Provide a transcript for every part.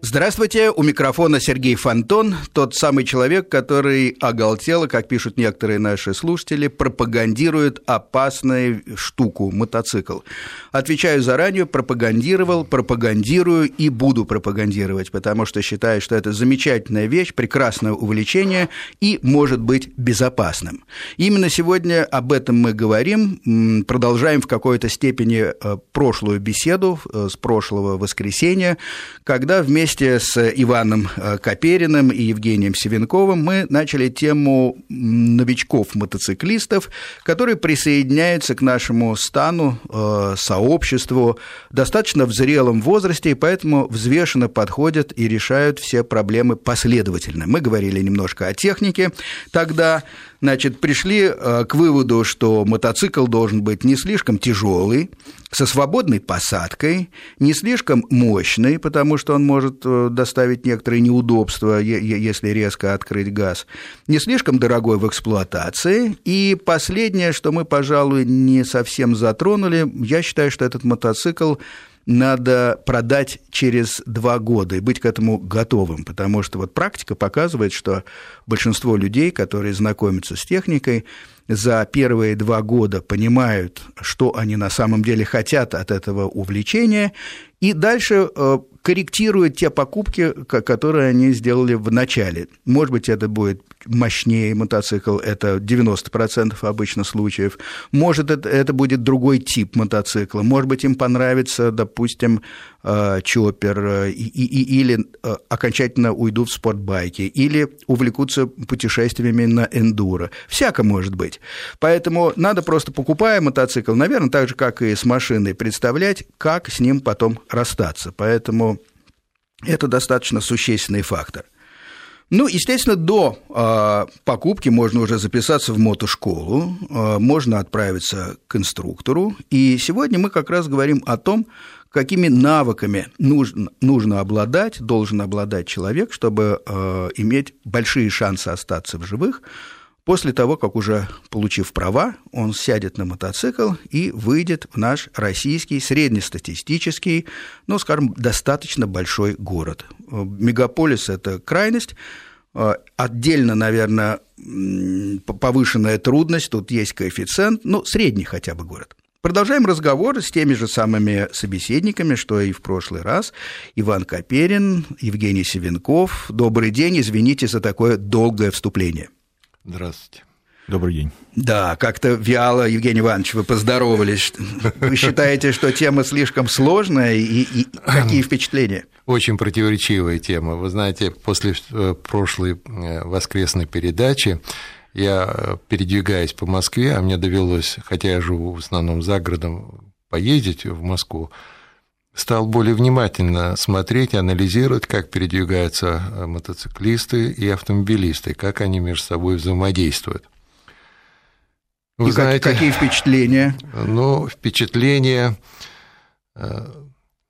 Здравствуйте, у микрофона Сергей Фонтон, тот самый человек, который оголтело, как пишут некоторые наши слушатели, пропагандирует опасную штуку – мотоцикл. Отвечаю заранее, пропагандировал, пропагандирую и буду пропагандировать, потому что считаю, что это замечательная вещь, прекрасное увлечение и может быть безопасным. Именно сегодня об этом мы говорим, продолжаем в какой-то степени э, прошлую беседу э, с прошлого воскресенья, когда вместе вместе с Иваном э, Капериным и Евгением Севенковым мы начали тему новичков-мотоциклистов, которые присоединяются к нашему стану, э, сообществу достаточно в зрелом возрасте, и поэтому взвешенно подходят и решают все проблемы последовательно. Мы говорили немножко о технике тогда, значит, пришли э, к выводу, что мотоцикл должен быть не слишком тяжелый, со свободной посадкой, не слишком мощный, потому что он может э, доставить некоторые неудобства, если резко открыть газ, не слишком дорогой в эксплуатации. И последнее, что мы, пожалуй, не совсем затронули, я считаю, что этот мотоцикл надо продать через два года и быть к этому готовым, потому что вот практика показывает, что большинство людей, которые знакомятся с техникой, за первые два года понимают, что они на самом деле хотят от этого увлечения, и дальше э, корректируют те покупки, которые они сделали в начале. Может быть, это будет мощнее мотоцикл, это 90% обычно случаев. Может, это, это будет другой тип мотоцикла. Может быть, им понравится, допустим, э, чоппер, э, и, и, или э, окончательно уйдут в спортбайки, или увлекутся путешествиями на эндуро. Всяко может быть. Поэтому надо просто, покупая мотоцикл, наверное, так же, как и с машиной, представлять, как с ним потом расстаться. Поэтому это достаточно существенный фактор – ну, естественно, до э, покупки можно уже записаться в мотошколу, э, можно отправиться к инструктору. И сегодня мы как раз говорим о том, какими навыками нужно, нужно обладать, должен обладать человек, чтобы э, иметь большие шансы остаться в живых после того, как уже получив права, он сядет на мотоцикл и выйдет в наш российский среднестатистический, ну, скажем, достаточно большой город. Мегаполис – это крайность, Отдельно, наверное, повышенная трудность, тут есть коэффициент, ну, средний хотя бы город. Продолжаем разговор с теми же самыми собеседниками, что и в прошлый раз. Иван Каперин, Евгений Севенков. Добрый день, извините за такое долгое вступление. Здравствуйте. Добрый день. Да, как-то вяло, Евгений Иванович, вы поздоровались. Вы считаете, что тема слишком сложная, и, и какие впечатления? Очень противоречивая тема. Вы знаете, после э, прошлой э, воскресной передачи я, э, передвигаясь по Москве, а мне довелось, хотя я живу в основном за городом, поездить в Москву, стал более внимательно смотреть, анализировать, как передвигаются э, мотоциклисты и автомобилисты, как они между собой взаимодействуют. Вы и знаете, какие впечатления? Ну, впечатления э,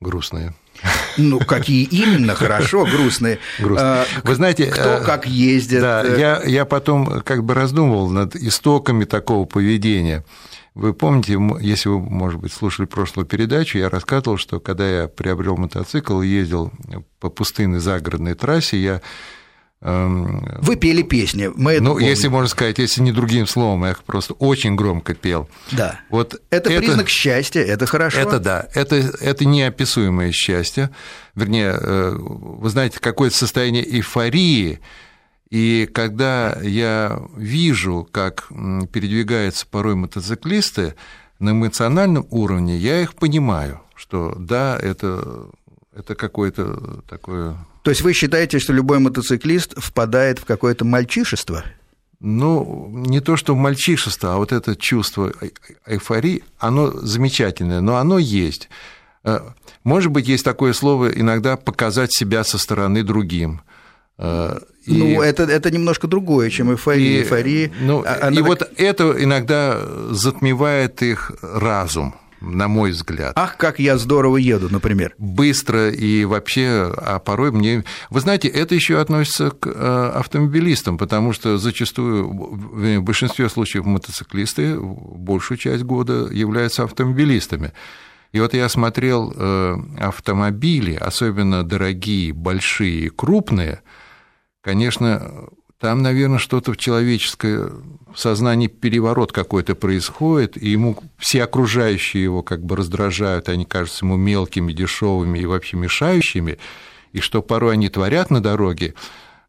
грустные. Ну, какие именно? Хорошо, грустные. грустные. А, Вы знаете, кто э, как ездит. Да, я, я потом как бы раздумывал над истоками такого поведения. Вы помните, если вы, может быть, слушали прошлую передачу, я рассказывал, что когда я приобрел мотоцикл и ездил по пустынной загородной трассе, я вы пели песни, мы Ну, помним. если можно сказать, если не другим словом, я их просто очень громко пел. Да. Вот это, это признак счастья, это хорошо. Это да, это, это неописуемое счастье. Вернее, э, вы знаете, какое-то состояние эйфории, и когда я вижу, как передвигаются порой мотоциклисты, на эмоциональном уровне я их понимаю, что да, это, это какое-то такое... То есть вы считаете, что любой мотоциклист впадает в какое-то мальчишество? Ну, не то, что мальчишество, а вот это чувство эйфории, оно замечательное, но оно есть. Э, может быть, есть такое слово иногда показать себя со стороны другим. Э, и, ну, это, это немножко другое, чем эйфория. И, эйфория ну, а, она... и вот это иногда затмевает их разум на мой взгляд. Ах, как я здорово еду, например. Быстро и вообще, а порой мне... Вы знаете, это еще относится к э, автомобилистам, потому что зачастую, в большинстве случаев мотоциклисты большую часть года являются автомобилистами. И вот я смотрел э, автомобили, особенно дорогие, большие, крупные, конечно, там, наверное, что-то в человеческом сознании переворот какой-то происходит, и ему все окружающие его как бы раздражают, они кажутся ему мелкими, дешевыми и вообще мешающими, и что порой они творят на дороге,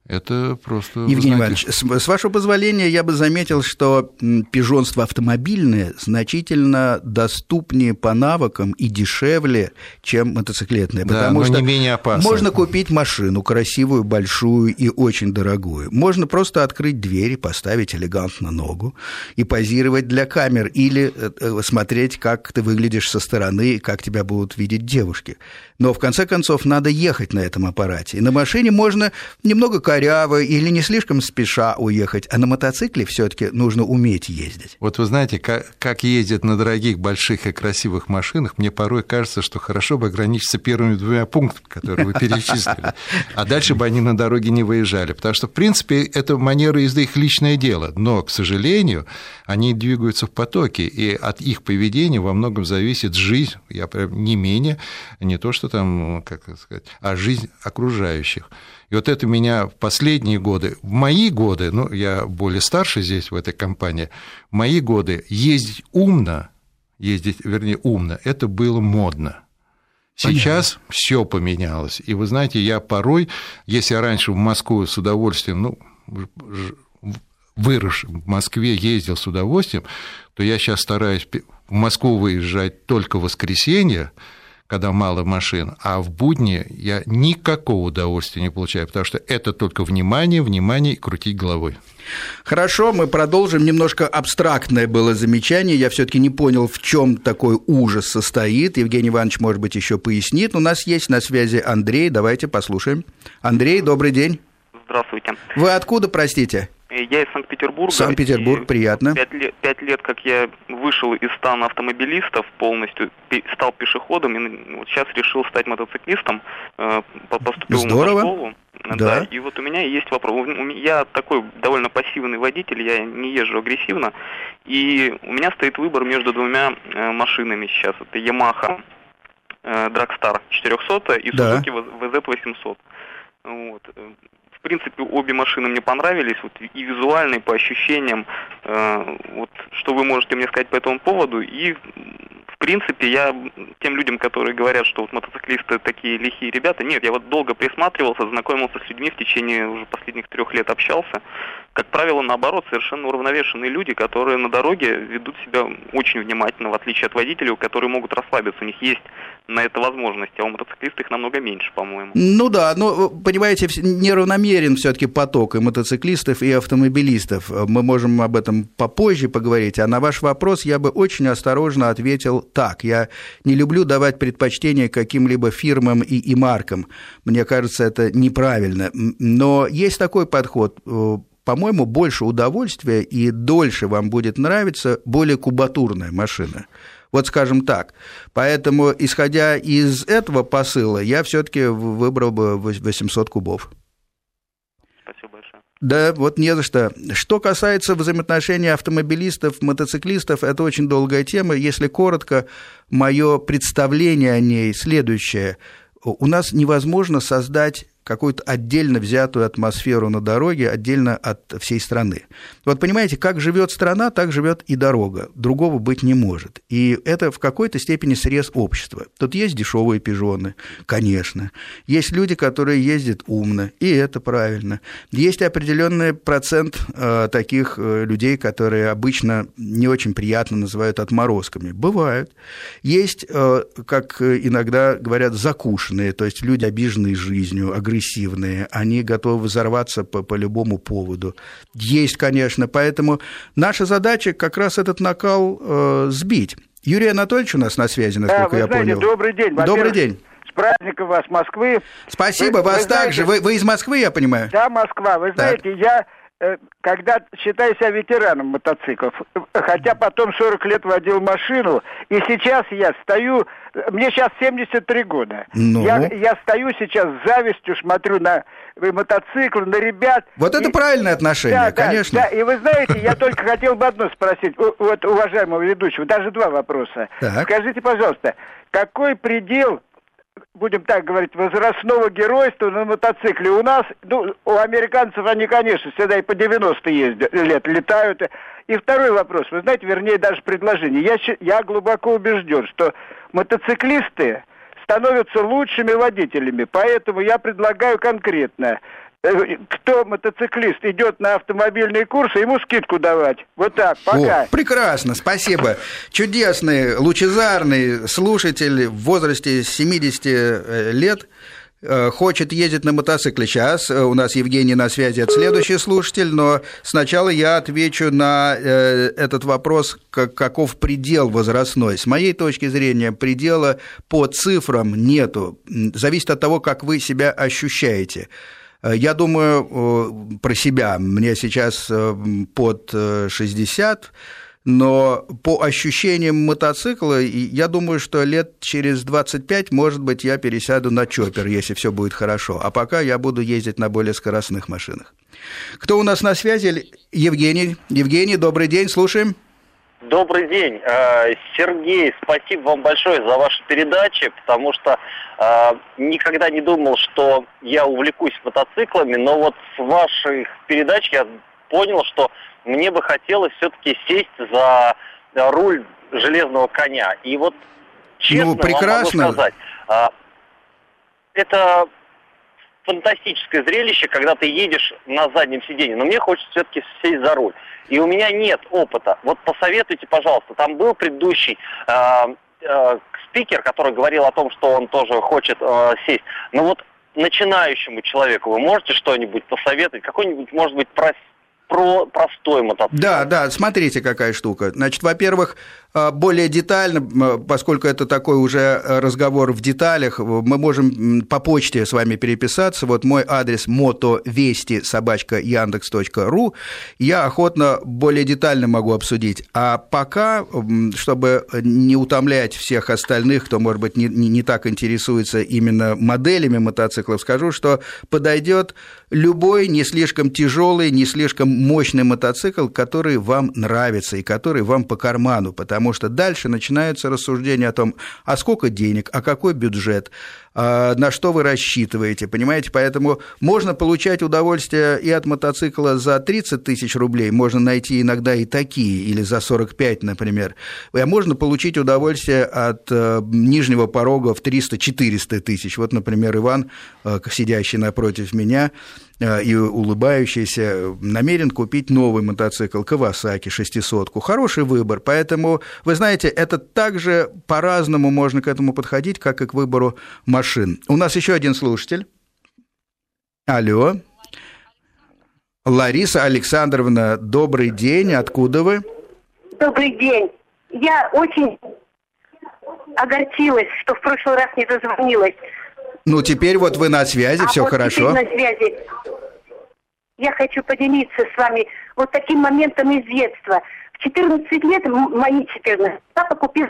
это просто... Евгений Иванович, с, с вашего позволения я бы заметил, что пижонство автомобильное значительно доступнее по навыкам и дешевле, чем мотоциклетное. Да, потому но что не менее опасно. Можно купить машину красивую, большую и очень дорогую. Можно просто открыть дверь и поставить элегантно ногу и позировать для камер или э, э, смотреть, как ты выглядишь со стороны, как тебя будут видеть девушки. Но в конце концов надо ехать на этом аппарате. И на машине можно немного коряво или не слишком спеша уехать, а на мотоцикле все-таки нужно уметь ездить. Вот вы знаете, как, как ездят на дорогих, больших и красивых машинах, мне порой кажется, что хорошо бы ограничиться первыми двумя пунктами, которые вы перечислили, а дальше бы они на дороге не выезжали, потому что, в принципе, это манера езды их личное дело, но, к сожалению, они двигаются в потоке, и от их поведения во многом зависит жизнь, я прям не менее, не то, что там, как сказать, а жизнь окружающих. И вот это меня в последние годы, в мои годы, ну, я более старше здесь, в этой компании, в мои годы ездить умно, ездить, вернее, умно, это было модно. Сейчас все поменялось. И вы знаете, я порой, если я раньше в Москву с удовольствием, ну, вырос в Москве, ездил с удовольствием, то я сейчас стараюсь в Москву выезжать только в воскресенье, когда мало машин, а в будни я никакого удовольствия не получаю, потому что это только внимание, внимание и крутить головой. Хорошо, мы продолжим. Немножко абстрактное было замечание. Я все-таки не понял, в чем такой ужас состоит. Евгений Иванович, может быть, еще пояснит. У нас есть на связи Андрей. Давайте послушаем. Андрей, добрый день. Здравствуйте. Вы откуда, простите? Я из Санкт-Петербурга. Санкт-Петербург, приятно. Пять лет, пять лет, как я вышел из стана автомобилистов полностью, стал пешеходом, и вот сейчас решил стать мотоциклистом, э, поступил Здорово. в школу. Да. да. И вот у меня есть вопрос. Я такой довольно пассивный водитель, я не езжу агрессивно, и у меня стоит выбор между двумя э, машинами сейчас. Это Yamaha э, Dragstar 400 и Suzuki да. VZ 800. Вот в принципе, обе машины мне понравились, вот и визуально, и по ощущениям. Э, вот что вы можете мне сказать по этому поводу? И, в принципе, я тем людям, которые говорят, что вот мотоциклисты такие лихие ребята, нет, я вот долго присматривался, знакомился с людьми в течение уже последних трех лет общался. Как правило, наоборот, совершенно уравновешенные люди, которые на дороге ведут себя очень внимательно, в отличие от водителей, которые могут расслабиться. У них есть на это возможность, а у мотоциклистов их намного меньше, по-моему. Ну да, но, понимаете, неравномерен все-таки поток и мотоциклистов, и автомобилистов. Мы можем об этом попозже поговорить, а на ваш вопрос я бы очень осторожно ответил так. Я не люблю давать предпочтение каким-либо фирмам и, и маркам. Мне кажется, это неправильно. Но есть такой подход по-моему, больше удовольствия и дольше вам будет нравиться более кубатурная машина. Вот скажем так. Поэтому, исходя из этого посыла, я все-таки выбрал бы 800 кубов. Да, вот не за что. Что касается взаимоотношений автомобилистов, мотоциклистов, это очень долгая тема. Если коротко, мое представление о ней следующее. У нас невозможно создать какую-то отдельно взятую атмосферу на дороге, отдельно от всей страны. Вот понимаете, как живет страна, так живет и дорога. Другого быть не может. И это в какой-то степени срез общества. Тут есть дешевые пижоны, конечно. Есть люди, которые ездят умно, и это правильно. Есть определенный процент э, таких э, людей, которые обычно не очень приятно называют отморозками. Бывают. Есть, э, как иногда говорят, закушенные, то есть люди обиженные жизнью, агрессивные агрессивные, они готовы взорваться по, по любому поводу. Есть, конечно, поэтому наша задача как раз этот накал э, сбить. Юрий Анатольевич у нас на связи, насколько да, я знаете, понял. Добрый день. Добрый день. С праздником вас, Москвы. Спасибо, вы, вас вы также. Вы, вы из Москвы, я понимаю? Да, Москва. Вы знаете, так. я Э, когда считаю себя ветераном мотоциклов, хотя потом 40 лет водил машину, и сейчас я стою, мне сейчас 73 года, ну. я, я стою сейчас с завистью, смотрю на мотоциклы, на ребят. Вот это и, правильное отношение, да, конечно. Да, да, и вы знаете, я только хотел бы одно спросить, вот уважаемого ведущего, даже два вопроса. Так. Скажите, пожалуйста, какой предел будем так говорить, возрастного геройства на мотоцикле. У нас, ну, у американцев они, конечно, всегда и по 90 ездят, лет летают. И второй вопрос, вы знаете, вернее, даже предложение. Я, я глубоко убежден, что мотоциклисты становятся лучшими водителями, поэтому я предлагаю конкретно – кто мотоциклист идет на автомобильные курсы, ему скидку давать. Вот так, пока. О, прекрасно, спасибо. Чудесный, лучезарный слушатель в возрасте 70 э, лет э, хочет ездить на мотоцикле. Сейчас у нас Евгений на связи, это следующий слушатель, но сначала я отвечу на этот вопрос, каков предел возрастной. С моей точки зрения, предела по цифрам нету. Зависит от того, как вы себя ощущаете. Э, я думаю э, про себя. Мне сейчас э, под 60, но по ощущениям мотоцикла, я думаю, что лет через 25, может быть, я пересяду на чоппер, если все будет хорошо. А пока я буду ездить на более скоростных машинах. Кто у нас на связи? Евгений. Евгений, добрый день, слушаем. Добрый день. Сергей, спасибо вам большое за ваши передачи, потому что никогда не думал, что я увлекусь мотоциклами, но вот с ваших передач я понял, что мне бы хотелось все-таки сесть за руль железного коня. И вот честно ну, прекрасно. вам могу сказать, э, это фантастическое зрелище, когда ты едешь на заднем сиденье, но мне хочется все-таки сесть за руль и у меня нет опыта. Вот посоветуйте, пожалуйста, там был предыдущий э, э, спикер, который говорил о том, что он тоже хочет э, сесть. Но вот начинающему человеку вы можете что-нибудь посоветовать? Какой-нибудь, может быть, про, про простой мотоцикл? Да, да, смотрите, какая штука. Значит, во-первых, более детально, поскольку это такой уже разговор в деталях, мы можем по почте с вами переписаться. Вот мой адрес мотовести собачка яндекс.ру. Я охотно более детально могу обсудить. А пока, чтобы не утомлять всех остальных, кто, может быть, не, не так интересуется именно моделями мотоциклов, скажу, что подойдет любой не слишком тяжелый, не слишком мощный мотоцикл, который вам нравится и который вам по карману, потому потому что дальше начинаются рассуждения о том, а сколько денег, а какой бюджет, на что вы рассчитываете, понимаете? Поэтому можно получать удовольствие и от мотоцикла за 30 тысяч рублей, можно найти иногда и такие, или за 45, например, а можно получить удовольствие от э, нижнего порога в 300-400 тысяч. Вот, например, Иван, э, сидящий напротив меня, э, и улыбающийся, намерен купить новый мотоцикл Кавасаки 600 Хороший выбор, поэтому, вы знаете, это также по-разному можно к этому подходить, как и к выбору машин. У нас еще один слушатель. Алло. Лариса Александровна, добрый день. Откуда вы? Добрый день. Я очень огорчилась, что в прошлый раз не дозвонилась. Ну, теперь вот вы на связи, а все вот хорошо. на связи. Я хочу поделиться с вами вот таким моментом из детства. В 14 лет, мои 14, папа купил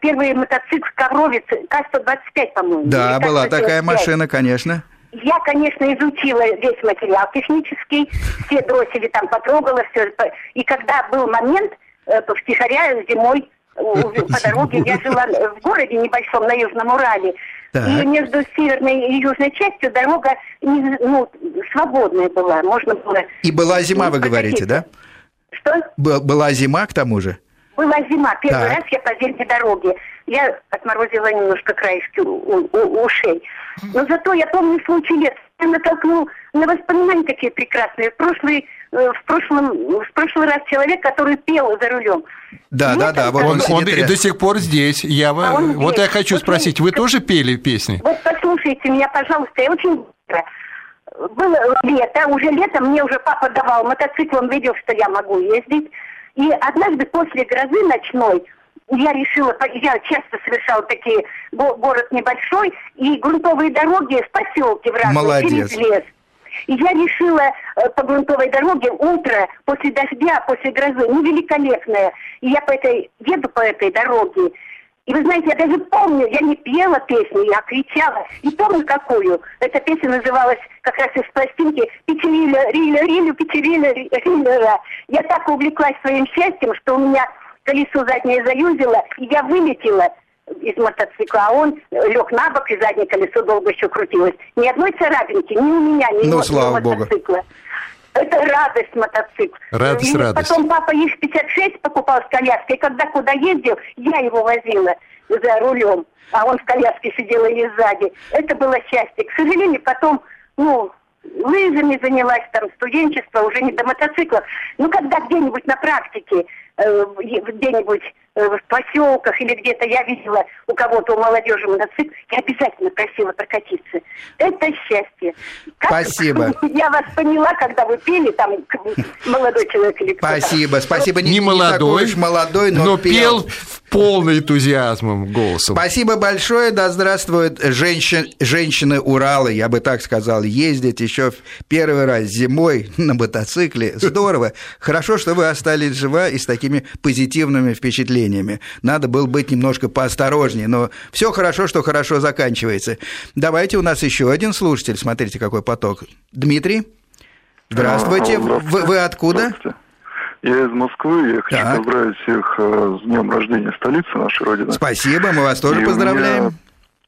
первый мотоцикл Ковровец К-125, по-моему. Да, была такая машина, конечно. Я, конечно, изучила весь материал технический, все дросели там потрогала, все. И когда был момент, э, втихаря зимой по дороге, я жила в городе небольшом на Южном Урале, так. И между северной и южной частью дорога ну, свободная была, можно было... И была зима, вы говорите, да? Что? Была зима к тому же? Была зима. Первый так. раз я по зимней дороге. Я отморозила немножко краешки у, у, у ушей. Но зато я помню случай лет. Я натолкнул на воспоминания такие прекрасные. В прошлый, э, в прошлом, в прошлый раз человек, который пел за рулем. Да, да, да. Вот он, он, он и до сих пор здесь. Я, а вот здесь. я хочу вот спросить, вы тоже пели песни? Вот послушайте меня, пожалуйста, я очень было лето, уже летом мне уже папа давал мотоцикл, он видел, что я могу ездить. И однажды после грозы ночной я решила, я часто совершала такие, город небольшой, и грунтовые дороги в поселке в разные, через лес. И я решила э, по грунтовой дороге утро после дождя, после грозы, ну, великолепное. И я по этой, еду по этой дороге, и вы знаете, я даже помню, я не пела песню, я кричала. И помню какую. Эта песня называлась как раз из пластинки «Печериля, Риля, Рилю, Печериля, Риля». Я так увлеклась своим счастьем, что у меня колесо заднее заюзило, и я вылетела из мотоцикла, а он лег на бок, и заднее колесо долго еще крутилось. Ни одной царапинки, ни у меня, ни ну, у слава мотоцикла. Богу. Это радость мотоцикл. Радость, и радость. Потом папа ЕГ-56 покупал с коляской, и когда куда ездил, я его возила за рулем, а он в коляске сидел или сзади. Это было счастье. К сожалению, потом, ну, лыжами занялась, там, студенчество, уже не до мотоциклов. Ну, когда где-нибудь на практике, э, где-нибудь в поселках или где-то я видела у кого-то у молодежи мотоцикл, я обязательно просила прокатиться. Это счастье. Как спасибо. Я вас поняла, когда вы пели, там, молодой человек или кто Спасибо, спасибо. Не, не молодой, не молодой, но, но пел. пел полный энтузиазмом голосом. Спасибо большое, да здравствует женщин, женщины Урала, я бы так сказал, ездить еще первый раз зимой на мотоцикле, здорово. Хорошо, что вы остались жива и с такими позитивными впечатлениями. Надо было быть немножко поосторожнее, но все хорошо, что хорошо заканчивается. Давайте у нас еще один слушатель, смотрите, какой поток. Дмитрий, здравствуйте, здравствуйте. Вы, вы откуда? Здравствуйте. Я из Москвы, я хочу так. поздравить всех э, с Днем рождения столицы нашей Родины. Спасибо, мы вас тоже И поздравляем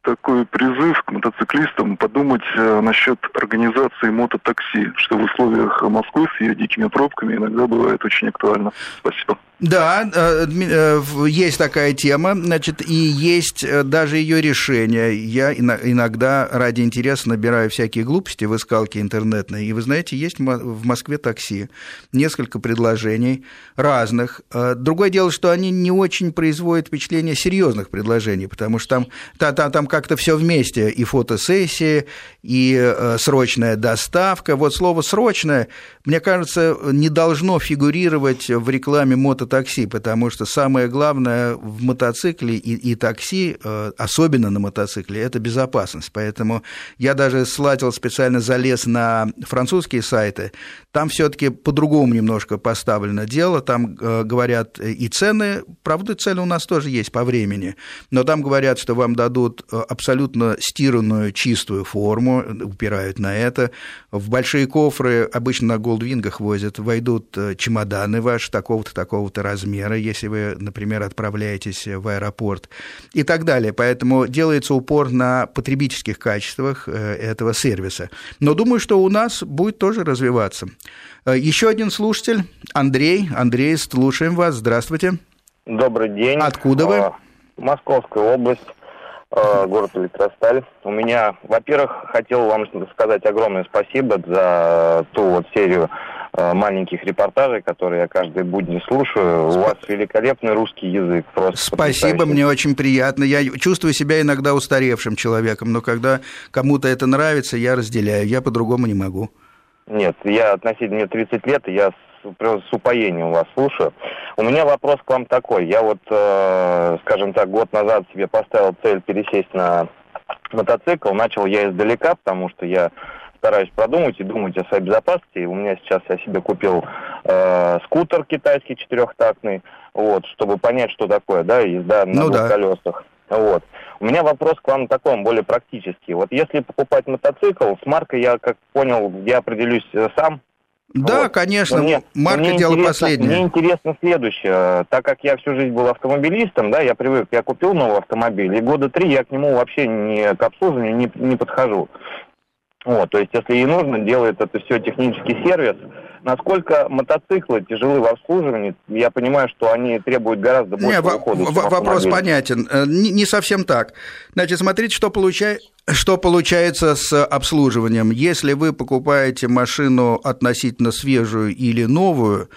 такой призыв к мотоциклистам подумать э, насчет организации мототакси, что в условиях Москвы с ее дикими пробками иногда бывает очень актуально. Спасибо. Да, э, э, есть такая тема, значит, и есть даже ее решение. Я иногда ради интереса набираю всякие глупости в искалке интернетной, и вы знаете, есть в Москве такси, несколько предложений разных. Другое дело, что они не очень производят впечатление серьезных предложений, потому что там, там, там как-то все вместе, и фотосессии, и э, срочная доставка. Вот слово «срочное», мне кажется, не должно фигурировать в рекламе мототакси, потому что самое главное в мотоцикле и, и такси, э, особенно на мотоцикле, это безопасность. Поэтому я даже слатил специально залез на французские сайты, там все-таки по-другому немножко поставлено дело, там э, говорят и цены, правда, цены у нас тоже есть по времени, но там говорят, что вам дадут абсолютно стиранную чистую форму, упирают на это. В большие кофры обычно на голдвингах возят, войдут э, чемоданы ваши такого-то, такого-то размера, если вы, например, отправляетесь в аэропорт и так далее. Поэтому делается упор на потребительских качествах э, этого сервиса. Но думаю, что у нас будет тоже развиваться. Э, Еще один слушатель, Андрей. Андрей, слушаем вас. Здравствуйте. Добрый день. Откуда вы? Московская область. Э, город Электросталь. У меня, во-первых, хотел вам сказать огромное спасибо за ту вот серию э, маленьких репортажей, которые я каждый будни слушаю. У вас великолепный русский язык. Просто Спасибо, мне очень приятно. Я чувствую себя иногда устаревшим человеком, но когда кому-то это нравится, я разделяю. Я по-другому не могу. Нет, я относительно мне 30 лет, и я с упоением вас слушаю. У меня вопрос к вам такой. Я вот, э, скажем так, год назад себе поставил цель пересесть на мотоцикл. Начал я издалека, потому что я стараюсь продумать и думать о своей безопасности. У меня сейчас я себе купил э, скутер китайский четырехтактный, вот, чтобы понять, что такое, да, езда на ну, двух да. колесах. Вот. У меня вопрос к вам такой, он более практический. Вот если покупать мотоцикл, с маркой я, как понял, я определюсь э, сам, да, вот. конечно, мне, марка мне дело последнее. Мне интересно следующее. Так как я всю жизнь был автомобилистом, да, я привык, я купил новый автомобиль, и года три я к нему вообще не к обслуживанию не, не подхожу. Вот, то есть, если ей нужно, делает это все технический сервис. Насколько мотоциклы тяжелы в обслуживании, я понимаю, что они требуют гораздо больше ухода. Вопрос понятен. Э, не, не совсем так. Значит, смотрите, что, получай, что получается с обслуживанием. Если вы покупаете машину относительно свежую или новую,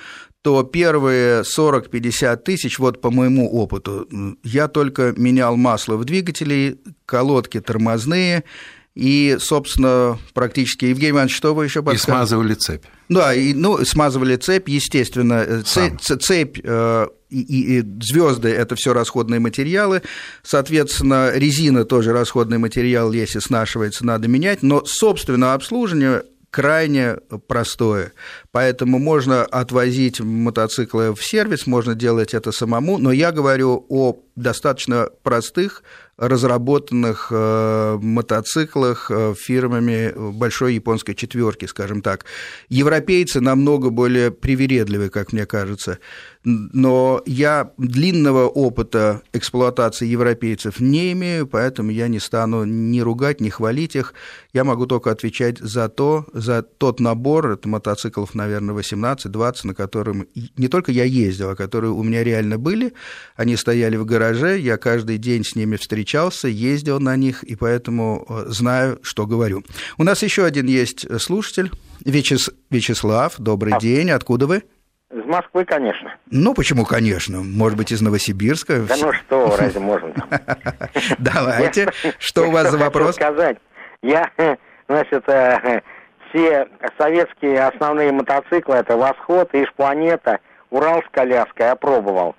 то первые 40-50 тысяч, вот по моему опыту, я только менял масло в двигателе, колодки тормозные, и, собственно, практически, Евгений Иванович, что вы еще подскажете? И смазывали цепь. Да, и, ну, смазывали цепь, естественно. Цепь, цепь э, и, и звезды это все расходные материалы. Соответственно, резина тоже расходный материал, если снашивается, надо менять. Но, собственно, обслуживание крайне простое. Поэтому можно отвозить мотоциклы в сервис, можно делать это самому, но я говорю о достаточно простых разработанных э, мотоциклах э, фирмами большой японской четверки, скажем так. Европейцы намного более привередливы, как мне кажется но я длинного опыта эксплуатации европейцев не имею, поэтому я не стану ни ругать, ни хвалить их. Я могу только отвечать за то, за тот набор, мотоциклов, наверное, 18-20, на котором не только я ездил, а которые у меня реально были. Они стояли в гараже, я каждый день с ними встречался, ездил на них, и поэтому э, знаю, что говорю. У нас еще один есть слушатель. Вячеслав, добрый а. день. Откуда вы? Из Москвы, конечно. Ну, почему, конечно? Может быть, из Новосибирска? Да ну что, разве можно? Давайте. Что у вас за вопрос? сказать. Я, значит, э, все советские основные мотоциклы, это «Восход», «Иж-планета», «Урал с коляской» опробовал.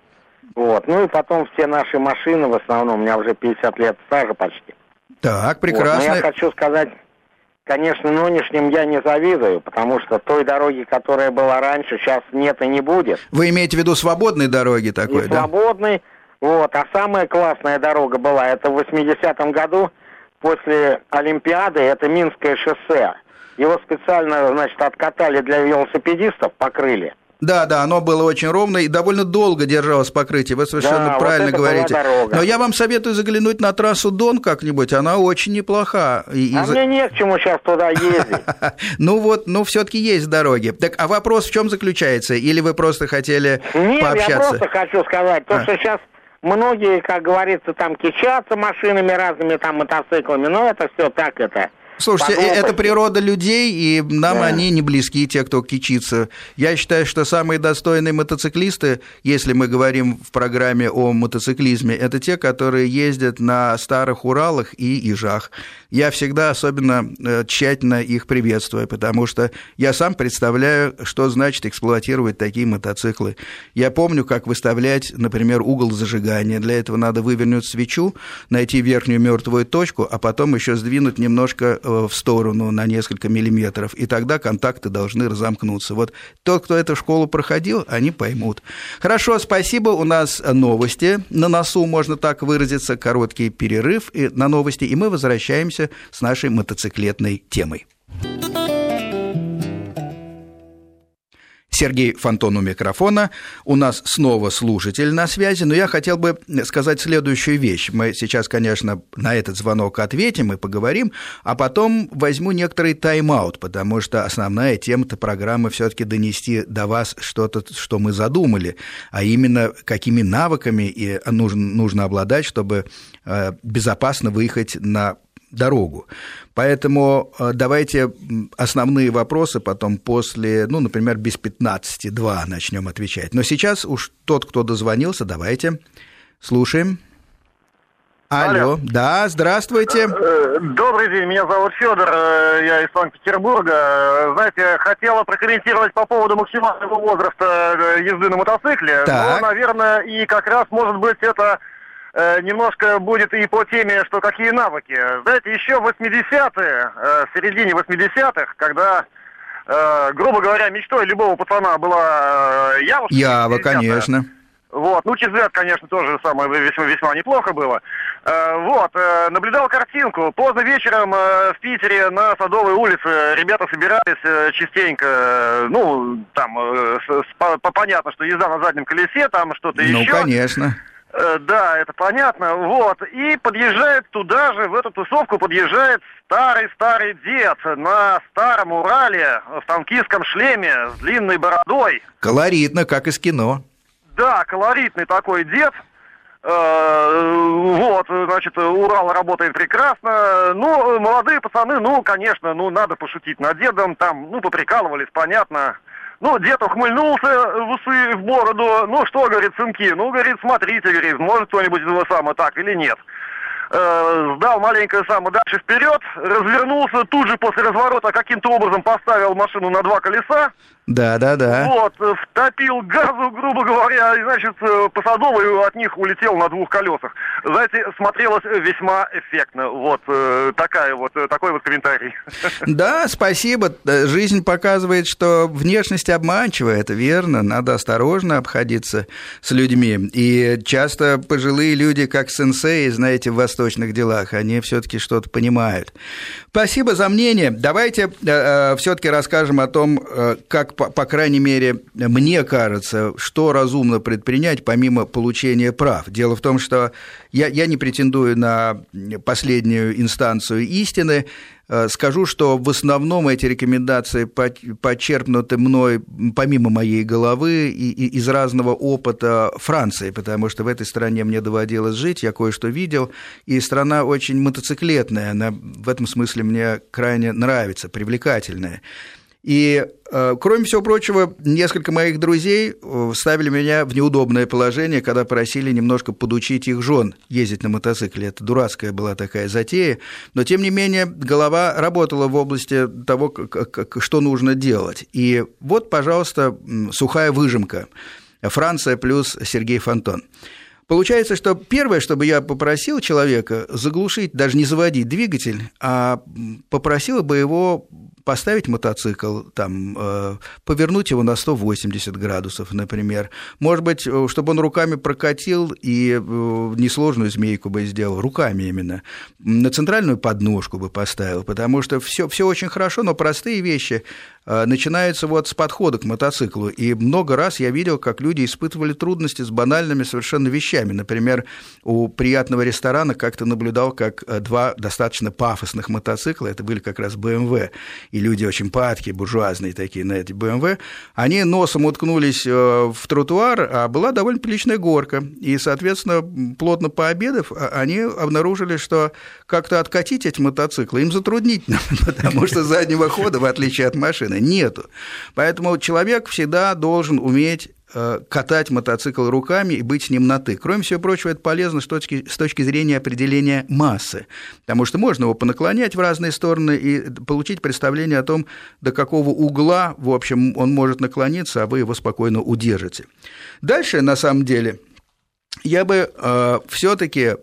Вот. Ну и потом все наши машины, в основном, у меня уже 50 лет стажа почти. Так, прекрасно. Вот. Но я хочу сказать Конечно, нынешним я не завидую, потому что той дороги, которая была раньше, сейчас нет и не будет. Вы имеете в виду свободной дороги такой, и да? свободной, вот. А самая классная дорога была, это в 80-м году, после Олимпиады, это Минское шоссе. Его специально, значит, откатали для велосипедистов, покрыли. Да, да, оно было очень ровно и довольно долго держалось покрытие, вы совершенно да, правильно вот говорите. Но я вам советую заглянуть на трассу Дон как-нибудь, она очень неплоха. И, а и... мне не к чему сейчас туда ездить. ну вот, ну все-таки есть дороги. Так, а вопрос в чем заключается? Или вы просто хотели Нет, пообщаться? я просто хочу сказать, то, а. что сейчас многие, как говорится, там кичатся машинами разными, там мотоциклами, но это все так это Слушайте, Подумайте. это природа людей, и нам да. они не близки, те, кто кичится. Я считаю, что самые достойные мотоциклисты, если мы говорим в программе о мотоциклизме, это те, которые ездят на старых Уралах и Ижах. Я всегда особенно э, тщательно их приветствую, потому что я сам представляю, что значит эксплуатировать такие мотоциклы. Я помню, как выставлять, например, угол зажигания. Для этого надо вывернуть свечу, найти верхнюю мертвую точку, а потом еще сдвинуть немножко э, Э, в сторону на несколько миллиметров, и тогда контакты должны разомкнуться. Вот тот, кто эту школу проходил, они поймут. Хорошо, спасибо. У нас новости на носу, можно так выразиться, короткий перерыв на новости, и мы возвращаемся с нашей мотоциклетной темой. Сергей Фонтон у микрофона. У нас снова слушатель на связи, но я хотел бы сказать следующую вещь. Мы сейчас, конечно, на этот звонок ответим и поговорим, а потом возьму некоторый тайм-аут, потому что основная тема-то программы все таки донести до вас что-то, что мы задумали, а именно какими навыками и нужно, нужно обладать, чтобы э, безопасно выехать на дорогу. Поэтому э, давайте основные вопросы потом после, ну, например, без 15-2 начнем отвечать. Но сейчас уж тот, кто дозвонился, давайте слушаем. Алло. Алло. Да, здравствуйте. Э, добрый день, меня зовут Федор, э, я из Санкт-Петербурга. Знаете, хотела прокомментировать по поводу максимального возраста езды на мотоцикле. Так. Ну, наверное, и как раз, может быть, это Э, немножко будет и по теме, что какие навыки. Знаете, еще в 80-е, э, в середине 80-х, когда, э, грубо говоря, мечтой любого пацана была э, Ява. Ява, конечно. Вот, ну, чизет, конечно, тоже самое весьма, весьма неплохо было. Э, вот, э, наблюдал картинку. Поздно вечером э, в Питере на Садовой улице ребята собирались э, частенько, э, ну, там, э, с, по, понятно, что езда на заднем колесе, там что-то ну, еще. Ну, конечно. Э, да, это понятно. Вот. И подъезжает туда же, в эту тусовку подъезжает старый-старый дед на старом Урале в танкистском шлеме с длинной бородой. Колоритно, как из кино. Да, колоритный такой дед. Э, вот, значит, Урал работает прекрасно. Ну, молодые пацаны, ну, конечно, ну, надо пошутить над дедом. Там, ну, поприкалывались, понятно. Ну, дед ухмыльнулся в усы, в бороду. Ну, что, говорит, сынки? Ну, говорит, смотрите, говорит, может кто-нибудь вас самое так или нет. э, сдал маленькое самое дальше вперед, развернулся, тут же после разворота каким-то образом поставил машину на два колеса, да, да, да. Вот, э, втопил газу, грубо говоря, и, значит, э, по Садовой от них улетел на двух колесах. Знаете, смотрелось весьма эффектно. Вот э, такая вот, такой вот комментарий. Да, спасибо. Жизнь показывает, что внешность обманчива, это верно. Надо осторожно обходиться с людьми. И часто пожилые люди, как сенсеи, знаете, в восточных делах, они все-таки что-то понимают. Спасибо за мнение. Давайте все-таки расскажем о том, как по, по крайней мере, мне кажется, что разумно предпринять помимо получения прав. Дело в том, что я, я не претендую на последнюю инстанцию истины, э, Скажу, что в основном эти рекомендации почерпнуты мной, помимо моей головы, и, и из разного опыта Франции, потому что в этой стране мне доводилось жить, я кое-что видел, и страна очень мотоциклетная, она в этом смысле мне крайне нравится, привлекательная. И, э, кроме всего прочего, несколько моих друзей э, ставили меня в неудобное положение, когда просили немножко подучить их жен ездить на мотоцикле. Это дурацкая была такая затея. Но, тем не менее, голова работала в области того, что нужно делать. И вот, пожалуйста, сухая выжимка. Франция плюс Сергей Фонтон. Получается, что первое, чтобы я попросил человека заглушить, даже не заводить двигатель, а попросил бы его поставить мотоцикл, там, э, повернуть его на 180 градусов, например. Может быть, э, чтобы он руками прокатил и э, несложную змейку бы сделал, руками именно. На центральную подножку бы поставил, потому что все, все очень хорошо, но простые вещи начинается вот с подхода к мотоциклу. И много раз я видел, как люди испытывали трудности с банальными совершенно вещами. Например, у приятного ресторана как-то наблюдал, как э, два достаточно пафосных мотоцикла, это были как раз BMW, и люди очень падкие, буржуазные такие на эти BMW, они носом уткнулись э, в тротуар, а была довольно приличная горка. И, соответственно, плотно пообедав, а, они обнаружили, что как-то откатить эти мотоциклы им затруднительно, потому что заднего хода, в отличие от машины, нету. Поэтому человек всегда должен уметь э, катать мотоцикл руками и быть с ним на «ты». Кроме всего прочего, это полезно с точки, с точки зрения определения массы, потому что можно его понаклонять в разные стороны и получить представление о том, до какого угла, в общем, он может наклониться, а вы его спокойно удержите. Дальше, на самом деле, я бы э, все-таки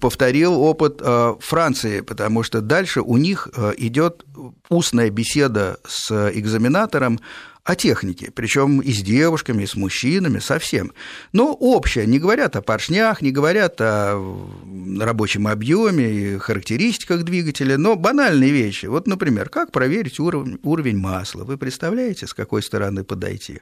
повторил опыт э, Франции, потому что дальше у них э, идет устная беседа с экзаменатором о технике, причем и с девушками, и с мужчинами, совсем. Но общее, не говорят о поршнях, не говорят о рабочем объеме и характеристиках двигателя, но банальные вещи. Вот, например, как проверить уровень, уровень масла? Вы представляете, с какой стороны подойти?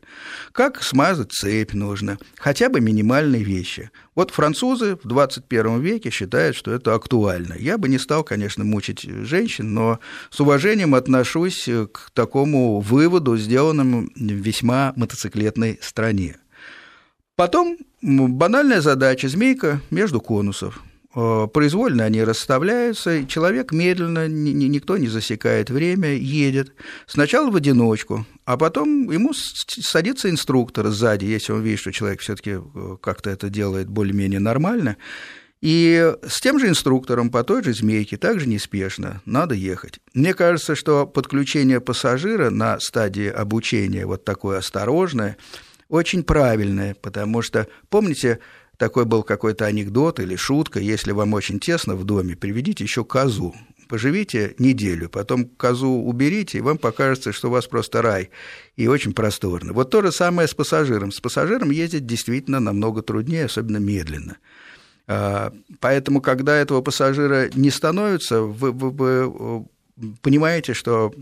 Как смазать цепь нужно? Хотя бы минимальные вещи. Вот французы в 21 веке считают, что это актуально. Я бы не стал, конечно, мучить женщин, но с уважением отношусь к такому выводу, сделанному в весьма мотоциклетной стране. Потом банальная задача – змейка между конусов. Э, произвольно они расставляются, и человек медленно, никто не засекает время, едет. Сначала в одиночку, а потом ему садится инструктор сзади, если он видит, что человек все таки э, как-то это делает более-менее нормально. И с тем же инструктором по той же змейке также неспешно надо ехать. Мне кажется, что подключение пассажира на стадии обучения вот такое осторожное, очень правильное, потому что, помните, такой был какой-то анекдот или шутка, если вам очень тесно в доме, приведите еще козу, поживите неделю, потом козу уберите, и вам покажется, что у вас просто рай, и очень просторно. Вот то же самое с пассажиром. С пассажиром ездить действительно намного труднее, особенно медленно. А, поэтому, когда этого пассажира не становится, вы, вы, вы понимаете, что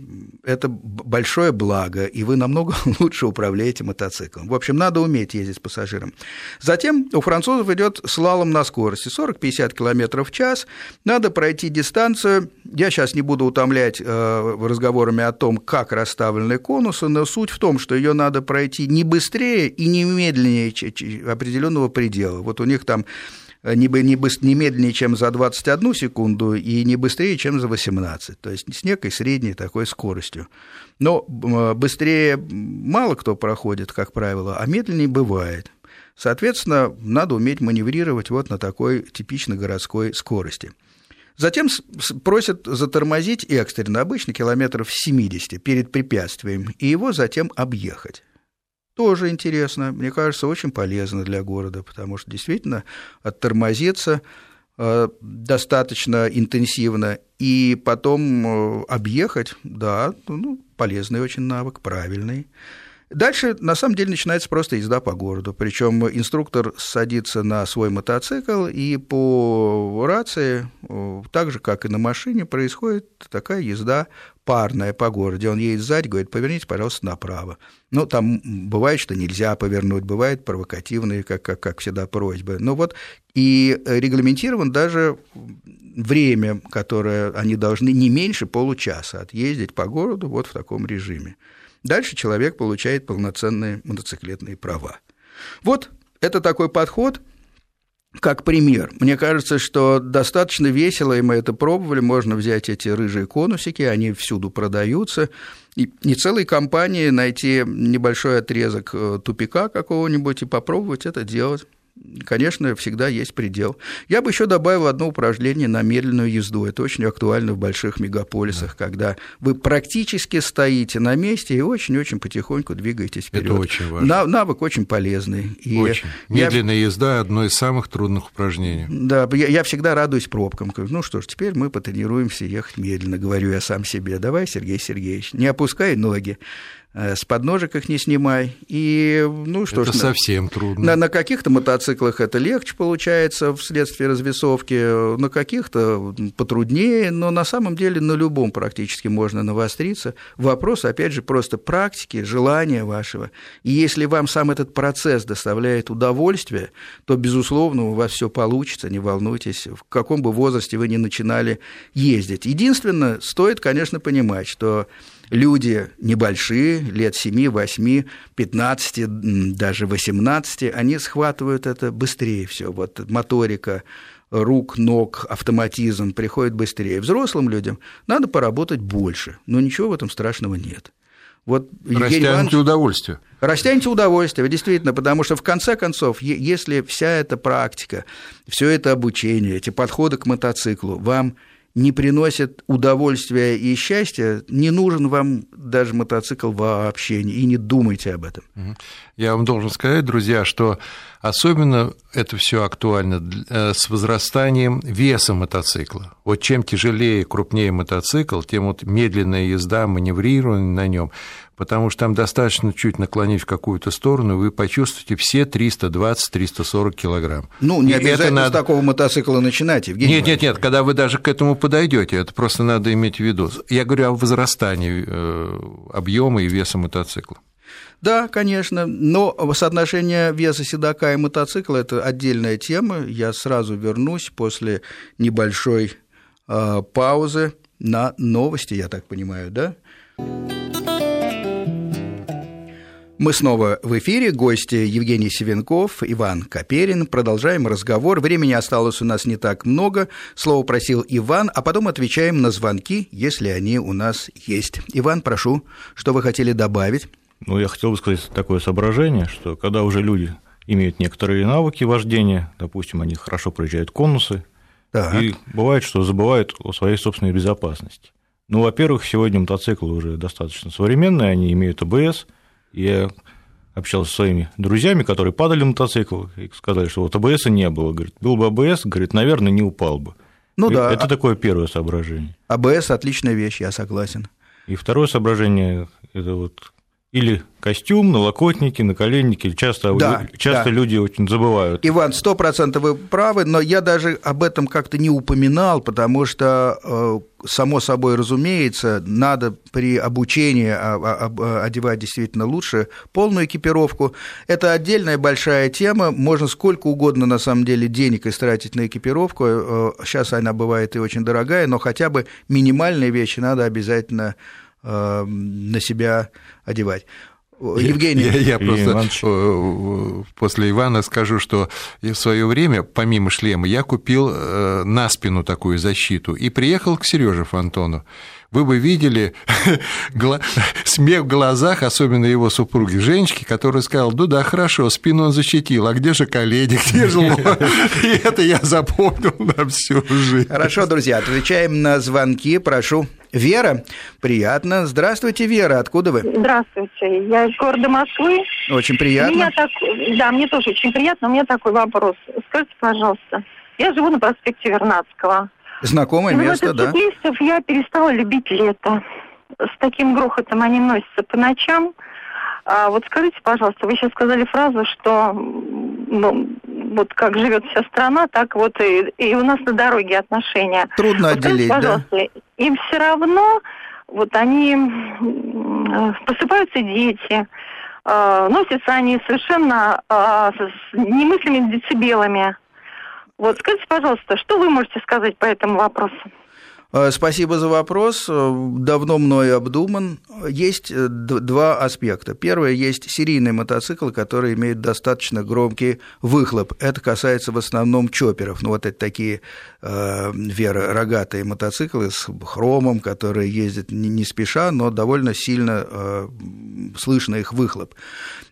это большое благо, и вы намного лучше управляете мотоциклом. В общем, надо уметь ездить с пассажиром. Затем у французов идет слалом на скорости 40-50 км в час. Надо пройти дистанцию. Я сейчас не буду утомлять э, разговорами о том, как расставлены конусы, но суть в том, что ее надо пройти не быстрее и не медленнее определенного предела. Вот у них там не, не, не медленнее, чем за 21 секунду, и не быстрее, чем за 18. То есть с некой средней такой скоростью. Но э, быстрее мало кто проходит, как правило, а медленнее бывает. Соответственно, надо уметь маневрировать вот на такой типичной городской скорости. Затем просят затормозить экстренно, обычно километров 70 перед препятствием, и его затем объехать. Тоже интересно, мне кажется, очень полезно для города, потому что действительно оттормозиться э, достаточно интенсивно и потом э, объехать, да, ну, полезный очень навык, правильный. Дальше, на самом деле, начинается просто езда по городу. Причем инструктор садится на свой мотоцикл, и по рации, э, так же, как и на машине, происходит такая езда парная по городу. Он едет сзади, говорит, поверните, пожалуйста, направо. Ну, там бывает, что нельзя повернуть, бывает провокативные, как, как, как всегда, просьбы. Но вот и регламентирован даже время, которое они должны не меньше получаса отъездить по городу вот в таком режиме. Дальше человек получает полноценные мотоциклетные права. Вот это такой подход, как пример. Мне кажется, что достаточно весело, и мы это пробовали, можно взять эти рыжие конусики, они всюду продаются, и не целой компании найти небольшой отрезок э, тупика какого-нибудь и попробовать это делать конечно, всегда есть предел. Я бы еще добавил одно упражнение на медленную езду. Это очень актуально в больших мегаполисах, да. когда вы практически стоите на месте и очень-очень потихоньку двигаетесь вперед. Это очень важно. Навык очень полезный. И очень. Медленная я... езда – одно из самых трудных упражнений. Да, я, я всегда радуюсь пробкам. Ну что ж, теперь мы потренируемся ехать медленно, говорю я сам себе. Давай, Сергей Сергеевич, не опускай ноги. Э, с подножек их не снимай. И, ну что это ж, совсем трудно. На, на каких-то мотоциклах это легче получается вследствие развесовки, на каких-то потруднее, но на самом деле на любом практически можно навостриться. Вопрос, опять же, просто практики, желания вашего. И если вам сам этот процесс доставляет удовольствие, то, безусловно, у вас все получится, не волнуйтесь, в каком бы возрасте вы ни начинали ездить. Единственное, стоит, конечно, понимать, что люди небольшие, лет 7, 8, 15, даже 18, они схватывают это быстрее все. Вот моторика рук, ног, автоматизм приходит быстрее. Взрослым людям надо поработать больше, но ничего в этом страшного нет. Вот Растяньте Иванович, удовольствие. Растяньте удовольствие, действительно, потому что в конце концов, если вся эта практика, все это обучение, эти подходы к мотоциклу вам не приносит удовольствия и счастья, не нужен вам даже мотоцикл вообще, и не думайте об этом. Я вам должен сказать, друзья, что особенно это все актуально э, с возрастанием веса мотоцикла. Вот чем тяжелее, крупнее мотоцикл, тем вот медленная езда, маневрирование на нем потому что там достаточно чуть наклонить в какую-то сторону, и вы почувствуете все 320-340 килограмм. Ну, не и обязательно надо... с такого мотоцикла начинать, Евгений Нет, нет, нет, когда вы даже к этому подойдете, это просто надо иметь в виду. Я говорю о возрастании э, объема и веса мотоцикла. Да, конечно, но соотношение веса седока и мотоцикла – это отдельная тема. Я сразу вернусь после небольшой э, паузы на новости, я так понимаю, да? Мы снова в эфире. Гости Евгений Севенков, Иван Каперин. Продолжаем разговор. Времени осталось у нас не так много. Слово просил Иван, а потом отвечаем на звонки, если они у нас есть. Иван, прошу, что вы хотели добавить? Ну, я хотел бы сказать такое соображение, что когда уже люди имеют некоторые навыки вождения, допустим, они хорошо проезжают конусы, так. и бывает, что забывают о своей собственной безопасности. Ну, во-первых, сегодня мотоциклы уже достаточно современные, они имеют АБС – я общался со своими друзьями, которые падали на мотоцикл, и сказали, что вот АБС не было. Говорит, был бы АБС, говорит, наверное, не упал бы. Ну и да. Это такое первое соображение. АБС – отличная вещь, я согласен. И второе соображение – это вот или костюм, налокотники, наколенники. Часто, да, часто да. люди очень забывают. Иван, сто процентов вы правы, но я даже об этом как-то не упоминал, потому что, э, само собой разумеется, надо при обучении одевать действительно лучше полную экипировку. Это отдельная большая тема, можно сколько угодно, на самом деле, денег истратить на экипировку. Сейчас э, она бывает и очень дорогая, но хотя бы минимальные вещи надо обязательно Э, на себя одевать. Евгений. Я, я просто Иванович. После Ивана скажу, что в свое время, помимо шлема, я купил э, на спину такую защиту и приехал к Сереже Фонтону. Вы бы видели смех в глазах, особенно его супруги Женечки, которая сказала, ну да, хорошо, спину он защитил, а где же колени, где же И это я запомнил на всю жизнь. Хорошо, друзья, отвечаем на звонки, прошу. Вера, приятно. Здравствуйте, Вера, откуда вы? Здравствуйте, я из города Москвы. Очень приятно. Меня так... Да, мне тоже очень приятно. У меня такой вопрос. Скажите, пожалуйста, я живу на проспекте Вернадского. Знакомое И место, да? я перестала любить лето. С таким грохотом они носятся по ночам. А вот скажите, пожалуйста, вы сейчас сказали фразу, что ну, вот как живет вся страна, так вот и, и у нас на дороге отношения. Трудно вот отделить, скажите, пожалуйста, да? Им все равно, вот они просыпаются дети, э, носятся они совершенно э, с немыслимыми децибелами. Вот скажите, пожалуйста, что вы можете сказать по этому вопросу? Э, спасибо за вопрос. Э, давно мной обдуман. Есть э, два аспекта. Первое, есть серийный мотоцикл, который имеет достаточно громкий выхлоп. Это касается в основном чоперов. Ну, вот это такие э, вера рогатые мотоциклы с хромом, которые ездят не, не спеша, но довольно сильно э, слышно их выхлоп.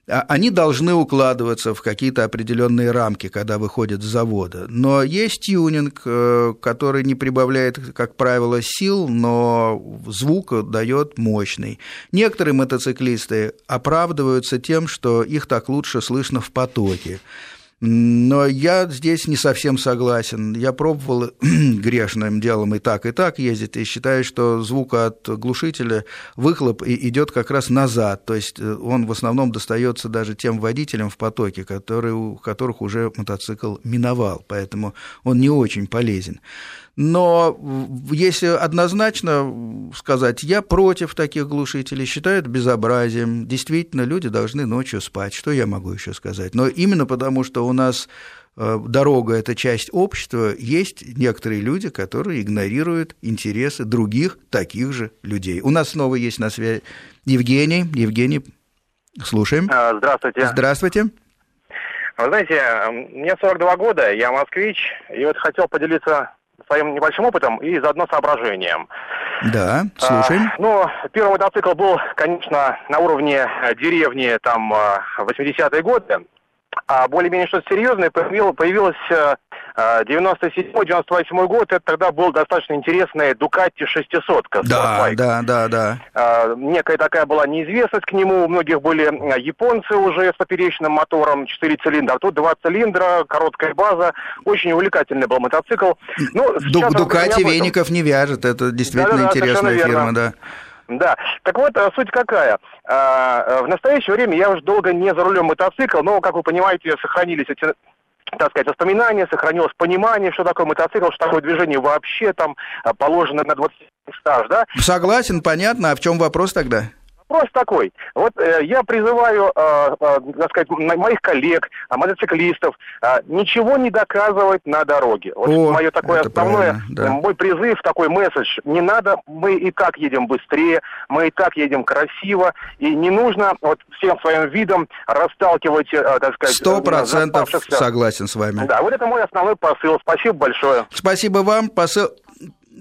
А, они должны укладываться в какие-то определенные рамки, когда выходят с завода. Но есть тюнинг, э, который не прибавляет, как правило, сил, но звук дает мощный. Некоторые мотоциклисты оправдываются тем, что их так лучше слышно в потоке. Но я здесь не совсем согласен. Я пробовал грешным делом и так, и так ездить, и считаю, что звук от глушителя, выхлоп идет как раз назад. То есть э, он в основном достается даже тем водителям в потоке, которые, у которых уже мотоцикл миновал, поэтому он не очень полезен. Но если однозначно сказать, я против таких глушителей, считаю это безобразием. Действительно, люди должны ночью спать. Что я могу еще сказать? Но именно потому, что у нас э, дорога – это часть общества, есть некоторые люди, которые игнорируют интересы других таких же людей. У нас снова есть на связи Евгений. Евгений, слушаем. А, здравствуйте. Здравствуйте. Вы знаете, мне 42 года, я москвич, и вот хотел поделиться своим небольшим опытом и заодно соображением. Да, слушаем. А, ну, первый мотоцикл был, конечно, на уровне э, деревни, там, 80-е э, годы. А более-менее что-то серьезное появилось, появилось э, 97-98 э, год, это тогда был достаточно интересный Дукатти 600. Да, да, да, да. А, некая такая была неизвестность к нему, у многих были э, японцы уже с поперечным мотором, 4 цилиндра, а тут 2 цилиндра, короткая база, очень увлекательный был мотоцикл. Ну, Дукатти веников не вяжет, это действительно да, да, интересная фирма, да. Да. Так вот, суть какая. В настоящее время я уже долго не за рулем мотоцикл, но, как вы понимаете, сохранились эти так сказать, воспоминания, сохранилось понимание, что такое мотоцикл, что такое движение вообще там а, положено на 20 стаж, да? Согласен, понятно. А в чем вопрос тогда? Вопрос такой. Вот э, я призываю, э, э, так сказать, моих коллег, э, мотоциклистов, э, ничего не доказывать на дороге. Вот О, мое такое основное, да. мой призыв, такой месседж. Не надо, мы и так едем быстрее, мы и так едем красиво, и не нужно вот всем своим видом расталкивать, э, так сказать... Сто процентов согласен с вами. Да, вот это мой основной посыл. Спасибо большое. Спасибо вам. Посыл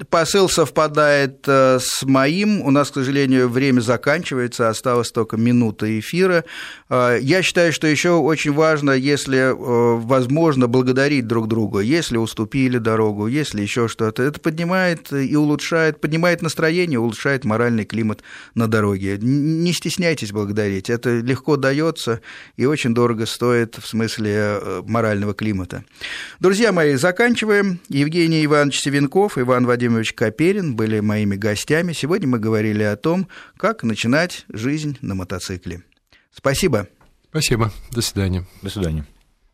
посыл совпадает э, с моим. У нас, к сожалению, время заканчивается, осталось только минута эфира. Э, я считаю, что еще очень важно, если э, возможно, благодарить друг друга, если уступили дорогу, если еще что-то. Это поднимает и улучшает, поднимает настроение, улучшает моральный климат на дороге. Не стесняйтесь благодарить. Это легко дается и очень дорого стоит в смысле морального климата. Друзья мои, заканчиваем. Евгений Иванович Севенков, Иван Вадимович Владимирович Каперин были моими гостями. Сегодня мы говорили о том, как начинать жизнь на мотоцикле. Спасибо. Спасибо. До свидания. До свидания.